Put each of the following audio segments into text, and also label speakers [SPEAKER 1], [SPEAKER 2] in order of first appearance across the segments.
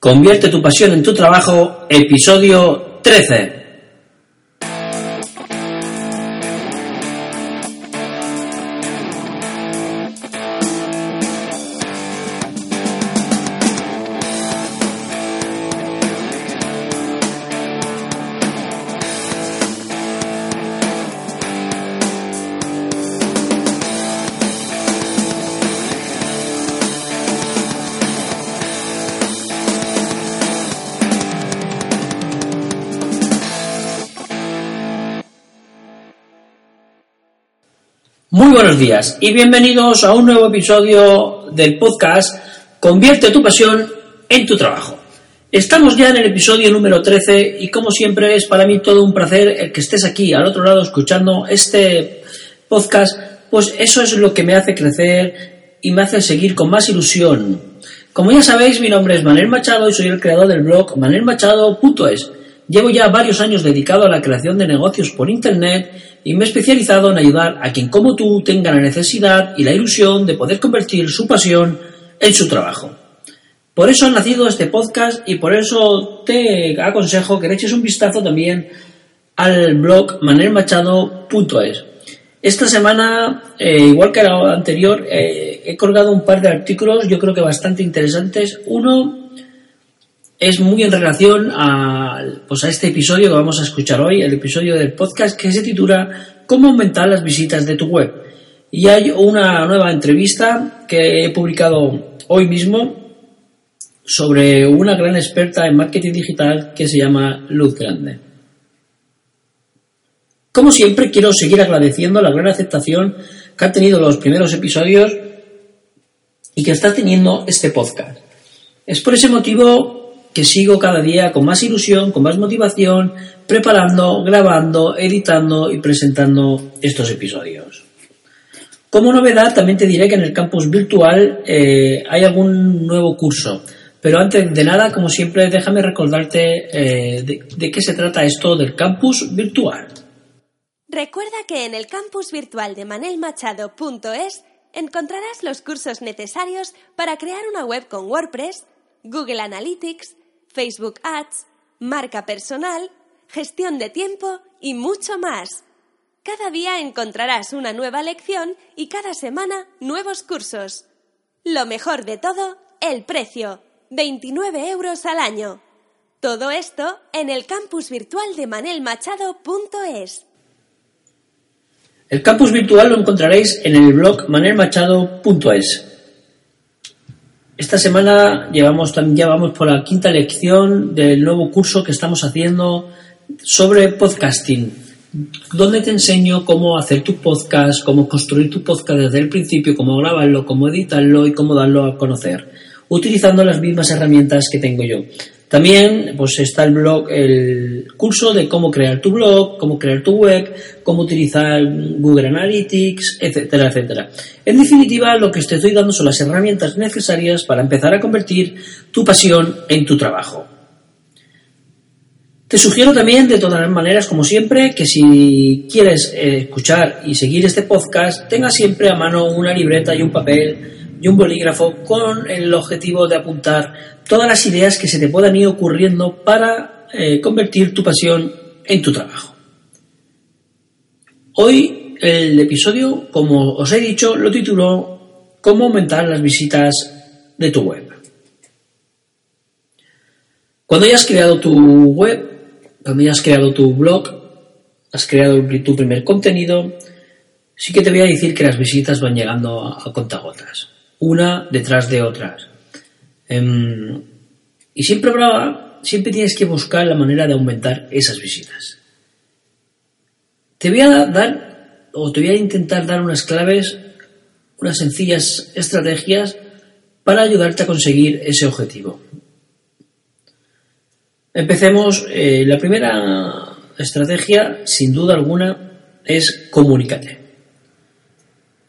[SPEAKER 1] Convierte tu pasión en tu trabajo, episodio 13. Muy buenos días y bienvenidos a un nuevo episodio del podcast Convierte tu pasión en tu trabajo. Estamos ya en el episodio número 13 y como siempre es para mí todo un placer el que estés aquí al otro lado escuchando este podcast, pues eso es lo que me hace crecer y me hace seguir con más ilusión. Como ya sabéis, mi nombre es Manuel Machado y soy el creador del blog manelmachado.es. Llevo ya varios años dedicado a la creación de negocios por Internet y me he especializado en ayudar a quien como tú tenga la necesidad y la ilusión de poder convertir su pasión en su trabajo. Por eso ha nacido este podcast y por eso te aconsejo que le eches un vistazo también al blog manelmachado.es. Esta semana, eh, igual que la anterior, eh, he colgado un par de artículos, yo creo que bastante interesantes. Uno es muy en relación a, pues a este episodio que vamos a escuchar hoy, el episodio del podcast que se titula Cómo aumentar las visitas de tu web. Y hay una nueva entrevista que he publicado hoy mismo sobre una gran experta en marketing digital que se llama Luz Grande. Como siempre, quiero seguir agradeciendo la gran aceptación que han tenido los primeros episodios y que está teniendo este podcast. Es por ese motivo que sigo cada día con más ilusión, con más motivación, preparando, grabando, editando y presentando estos episodios. Como novedad, también te diré que en el campus virtual eh, hay algún nuevo curso. Pero antes de nada, como siempre, déjame recordarte eh, de, de qué se trata esto del campus virtual.
[SPEAKER 2] Recuerda que en el campus virtual de manelmachado.es encontrarás los cursos necesarios para crear una web con WordPress, Google Analytics, Facebook Ads, marca personal, gestión de tiempo y mucho más. Cada día encontrarás una nueva lección y cada semana nuevos cursos. Lo mejor de todo, el precio, 29 euros al año. Todo esto en el campus virtual de manelmachado.es.
[SPEAKER 1] El campus virtual lo encontraréis en el blog manelmachado.es. Esta semana llevamos, ya vamos por la quinta lección del nuevo curso que estamos haciendo sobre podcasting, donde te enseño cómo hacer tu podcast, cómo construir tu podcast desde el principio, cómo grabarlo, cómo editarlo y cómo darlo a conocer, utilizando las mismas herramientas que tengo yo. También pues está el blog, el curso de cómo crear tu blog, cómo crear tu web, cómo utilizar Google Analytics, etcétera, etcétera. En definitiva, lo que te estoy dando son las herramientas necesarias para empezar a convertir tu pasión en tu trabajo. Te sugiero también, de todas las maneras, como siempre, que si quieres eh, escuchar y seguir este podcast, tengas siempre a mano una libreta y un papel y un bolígrafo con el objetivo de apuntar todas las ideas que se te puedan ir ocurriendo para eh, convertir tu pasión en tu trabajo. Hoy el episodio, como os he dicho, lo tituló Cómo aumentar las visitas de tu web. Cuando hayas creado tu web, cuando hayas creado tu blog, has creado tu primer contenido, sí que te voy a decir que las visitas van llegando a contagotas una detrás de otras. Em, y siempre, siempre tienes que buscar la manera de aumentar esas visitas. Te voy a dar, o te voy a intentar dar unas claves, unas sencillas estrategias para ayudarte a conseguir ese objetivo. Empecemos. Eh, la primera estrategia, sin duda alguna, es comunícate.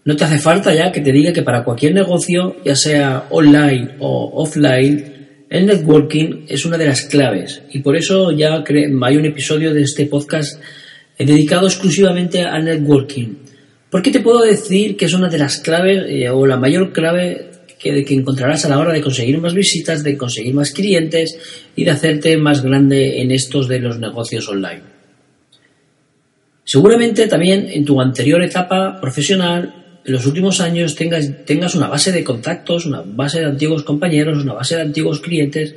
[SPEAKER 1] No te hace falta ya que te diga que para cualquier negocio, ya sea online o offline, el networking es una de las claves. Y por eso ya hay un episodio de este podcast dedicado exclusivamente al networking. ¿Por qué te puedo decir que es una de las claves eh, o la mayor clave que, que encontrarás a la hora de conseguir más visitas, de conseguir más clientes y de hacerte más grande en estos de los negocios online. Seguramente también en tu anterior etapa profesional, en los últimos años, tengas, tengas una base de contactos, una base de antiguos compañeros, una base de antiguos clientes.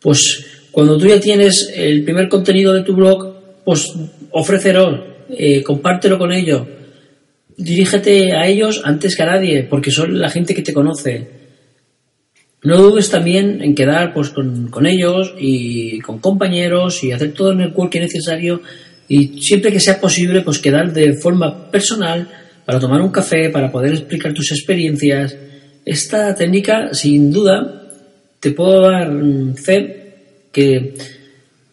[SPEAKER 1] Pues cuando tú ya tienes el primer contenido de tu blog, pues ofrécelo, eh, compártelo con ellos, dirígete a ellos antes que a nadie, porque son la gente que te conoce. No dudes también en quedar pues, con, con ellos y con compañeros y hacer todo el networking necesario y siempre que sea posible pues quedar de forma personal para tomar un café, para poder explicar tus experiencias. Esta técnica, sin duda, te puedo dar fe que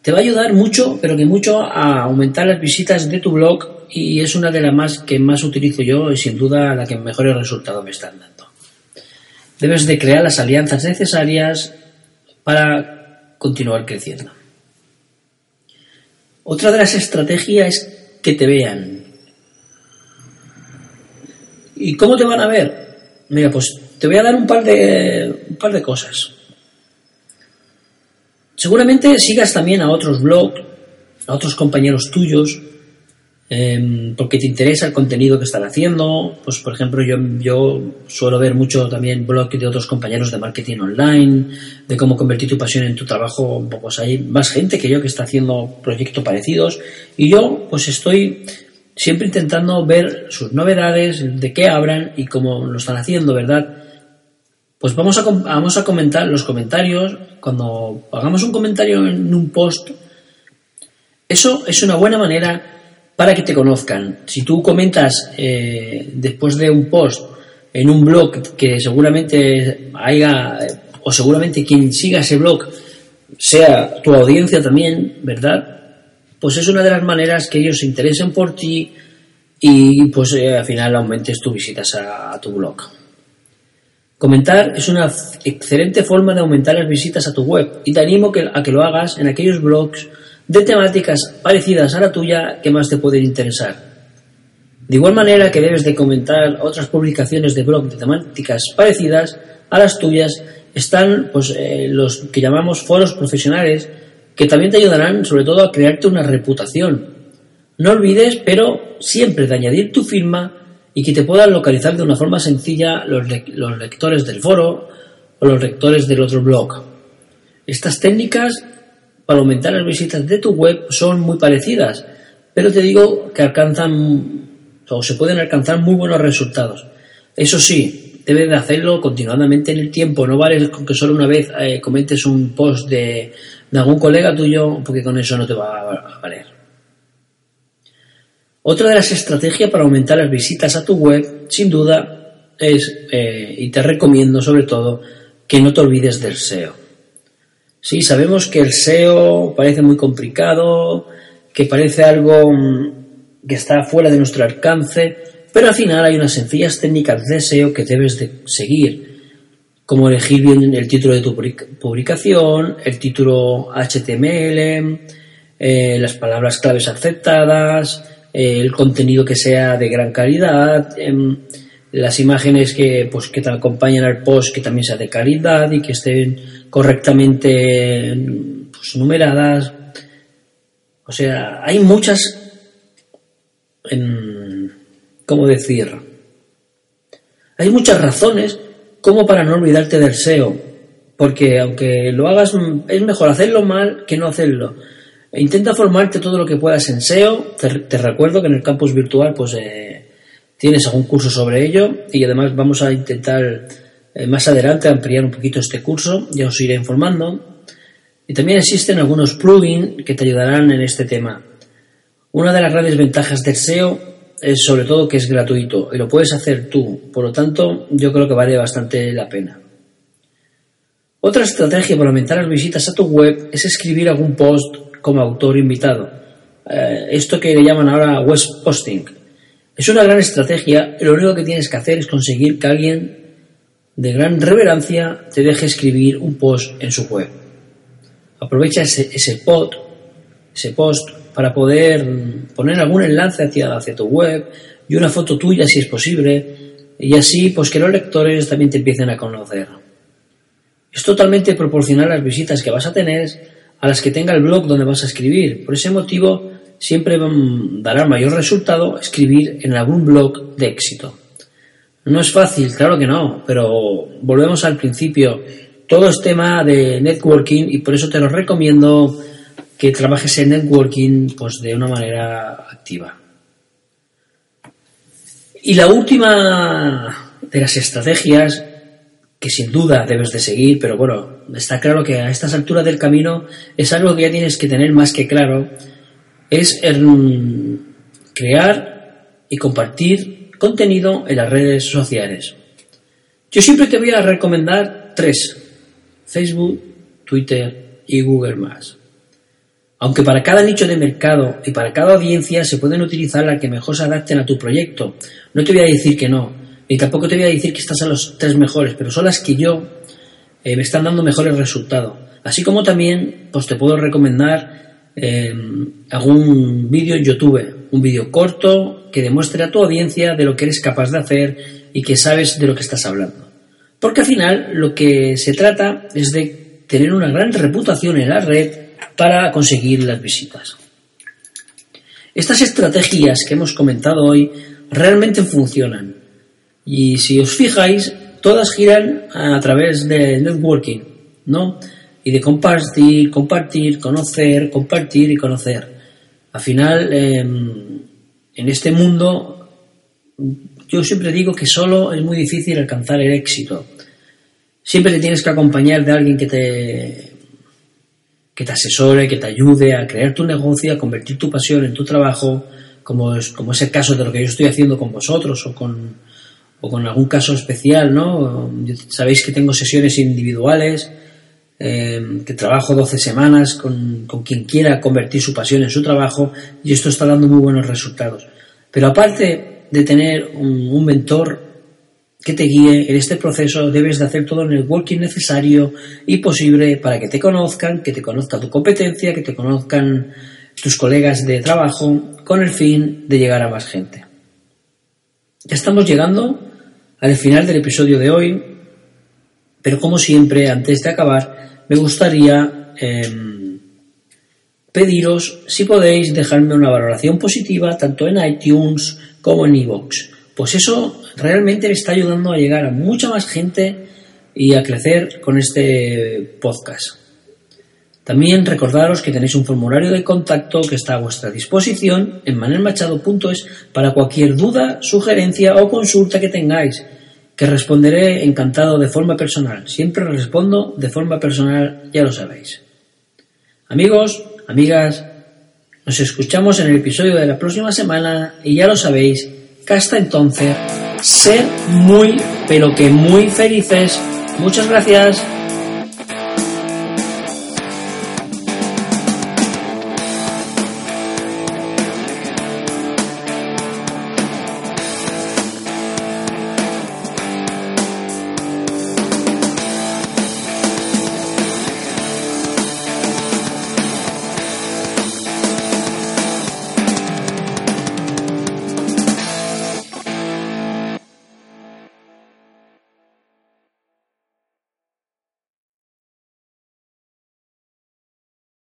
[SPEAKER 1] te va a ayudar mucho, pero que mucho a aumentar las visitas de tu blog y es una de las más que más utilizo yo y sin duda la que mejores resultados me están dando. Debes de crear las alianzas necesarias para continuar creciendo. Otra de las estrategias es que te vean. ¿Y cómo te van a ver? Mira, pues te voy a dar un par de, un par de cosas. Seguramente sigas también a otros blogs, a otros compañeros tuyos, Em, porque te interesa el contenido que están haciendo. Pues, por ejemplo, yo, yo suelo ver mucho también blogs de otros compañeros de marketing online, de cómo convertir tu pasión en tu trabajo. Pues hay más gente que yo que está haciendo proyectos parecidos. Y yo, pues estoy siempre intentando ver sus novedades, de qué hablan y cómo lo están haciendo, ¿verdad? Pues vamos a, vamos a comentar los comentarios. Cuando hagamos un comentario en un post, eso es una buena manera para que te conozcan. Si tú comentas eh, después de un post en un blog que seguramente haya, o seguramente quien siga ese blog sea tu audiencia también, ¿verdad? Pues es una de las maneras que ellos se interesen por ti y pues eh, al final aumentes tus visitas a, tu blog. Comentar es una excelente forma de aumentar las visitas a tu web y te animo a que lo hagas en aquellos blogs de temáticas parecidas a la tuya que más te pueden interesar. De igual manera que debes de comentar otras publicaciones de blog de temáticas parecidas a las tuyas, están pues, eh, los que llamamos foros profesionales que también te ayudarán sobre todo a crearte una reputación. No olvides, pero siempre de añadir tu firma y que te puedan localizar de una forma sencilla los, lectores del foro o los lectores del otro blog. Estas técnicas para aumentar las visitas de tu web son muy parecidas, pero te digo que alcanzan o se pueden alcanzar muy buenos resultados. Eso sí, debes de hacerlo continuadamente en el tiempo, no vale que solo una vez eh, comentes un post de, algún colega tuyo, porque con eso no te va a valer. Otra de las estrategias para aumentar las visitas a tu web, sin duda, es, eh, y te recomiendo sobre todo, que no te olvides del SEO. Sí, sabemos que el SEO parece muy complicado, que parece algo mm, que está fuera de nuestro alcance, pero al final hay unas sencillas técnicas de SEO que debes de seguir, como elegir bien el título de tu publicación, el título HTML, eh, las palabras claves aceptadas, eh, el contenido que sea de gran calidad, em, las imágenes que, pues, que te acompañan al post que también sea de calidad y que estén correctamente pues, numeradas. O sea, hay muchas, ¿cómo decir? Hay muchas razones como para no olvidarte del SEO, porque aunque lo hagas, es mejor hacerlo mal que no hacerlo. Intenta formarte todo lo que puedas en SEO. Te, recuerdo que en el campus virtual, pues eh, tienes algún curso sobre ello y además vamos a intentar eh, más adelante ampliar un poquito este curso, ya os iré informando. Y también existen algunos plugins que te ayudarán en este tema. Una de las grandes ventajas del SEO es sobre todo que es gratuito y lo puedes hacer tú, por lo tanto yo creo que vale bastante la pena. Otra estrategia para aumentar las visitas a tu web es escribir algún post como autor invitado. Eh, esto que le llaman ahora web posting. Es una gran estrategia lo único que tienes que hacer es conseguir que alguien de gran reverencia te deje escribir un post en su web. Aprovecha ese, ese, post, ese post para poder poner algún enlace hacia, tu web y una foto tuya si es posible. y así pues que los lectores también te empiecen a conocer. Es totalmente proporcional las visitas que vas a tener a las que tenga el blog donde vas a escribir. Por ese motivo siempre dará mayor resultado escribir en algún blog de éxito. No es fácil, claro que no, pero volvemos al principio. Todo es tema de networking y por eso te lo recomiendo que trabajes en networking pues de una manera activa. Y la última de las estrategias que sin duda debes de seguir, pero bueno, está claro que a estas alturas del camino es algo que ya tienes que tener más que claro, es crear y compartir contenido en las redes sociales. Yo siempre te voy a recomendar tres, Facebook, Twitter y Google ⁇ aunque para cada nicho de mercado y para cada audiencia se pueden utilizar las que mejor se adapten a tu proyecto. No te voy a decir que no, ni tampoco te voy a decir que estás a los tres mejores, pero son las que yo eh, me están dando mejores resultados. Así como también pues te puedo recomendar eh, algún vídeo en YouTube, un vídeo corto que demuestre a tu audiencia de lo que eres capaz de hacer y que sabes de lo que estás hablando. Porque al final lo que se trata es de tener una gran reputación en la red para conseguir las visitas. Estas estrategias que hemos comentado hoy realmente funcionan y si os fijáis, todas giran a través de networking, ¿no? Y de compartir, compartir, conocer, compartir y conocer. Al final, em, en este mundo, yo siempre digo que solo es muy difícil alcanzar el éxito. Siempre te tienes que acompañar de alguien que te que te asesore, que te ayude a crear tu negocio, a convertir tu pasión en tu trabajo, como es, como es el caso de lo que yo estoy haciendo con vosotros o con, o con algún caso especial, ¿no? Sabéis que tengo sesiones individuales, eh, que trabajo 12 semanas con, con, quien quiera convertir su pasión en su trabajo y esto está dando muy buenos resultados. Pero aparte de tener un mentor que te guíe en este proceso, debes de hacer todo el networking necesario y posible para que te conozcan, que te conozca tu competencia, que te conozcan tus colegas de trabajo, con el fin de llegar a más gente. Ya estamos llegando al final del episodio de hoy, pero como siempre, antes de acabar, me gustaría em, pediros si podéis dejarme una valoración positiva tanto en iTunes como en iVoox. Pues eso realmente me está ayudando a llegar a mucha más gente y a crecer con este podcast. También recordaros que tenéis un formulario de contacto que está a vuestra disposición en manelmachado.es para cualquier duda, sugerencia o consulta que tengáis, que responderé encantado de forma personal. Siempre respondo de forma personal, ya lo sabéis. Amigos, amigas, nos escuchamos en el episodio de la próxima semana y ya lo sabéis, que hasta entonces ser muy, pero que muy felices. Muchas gracias.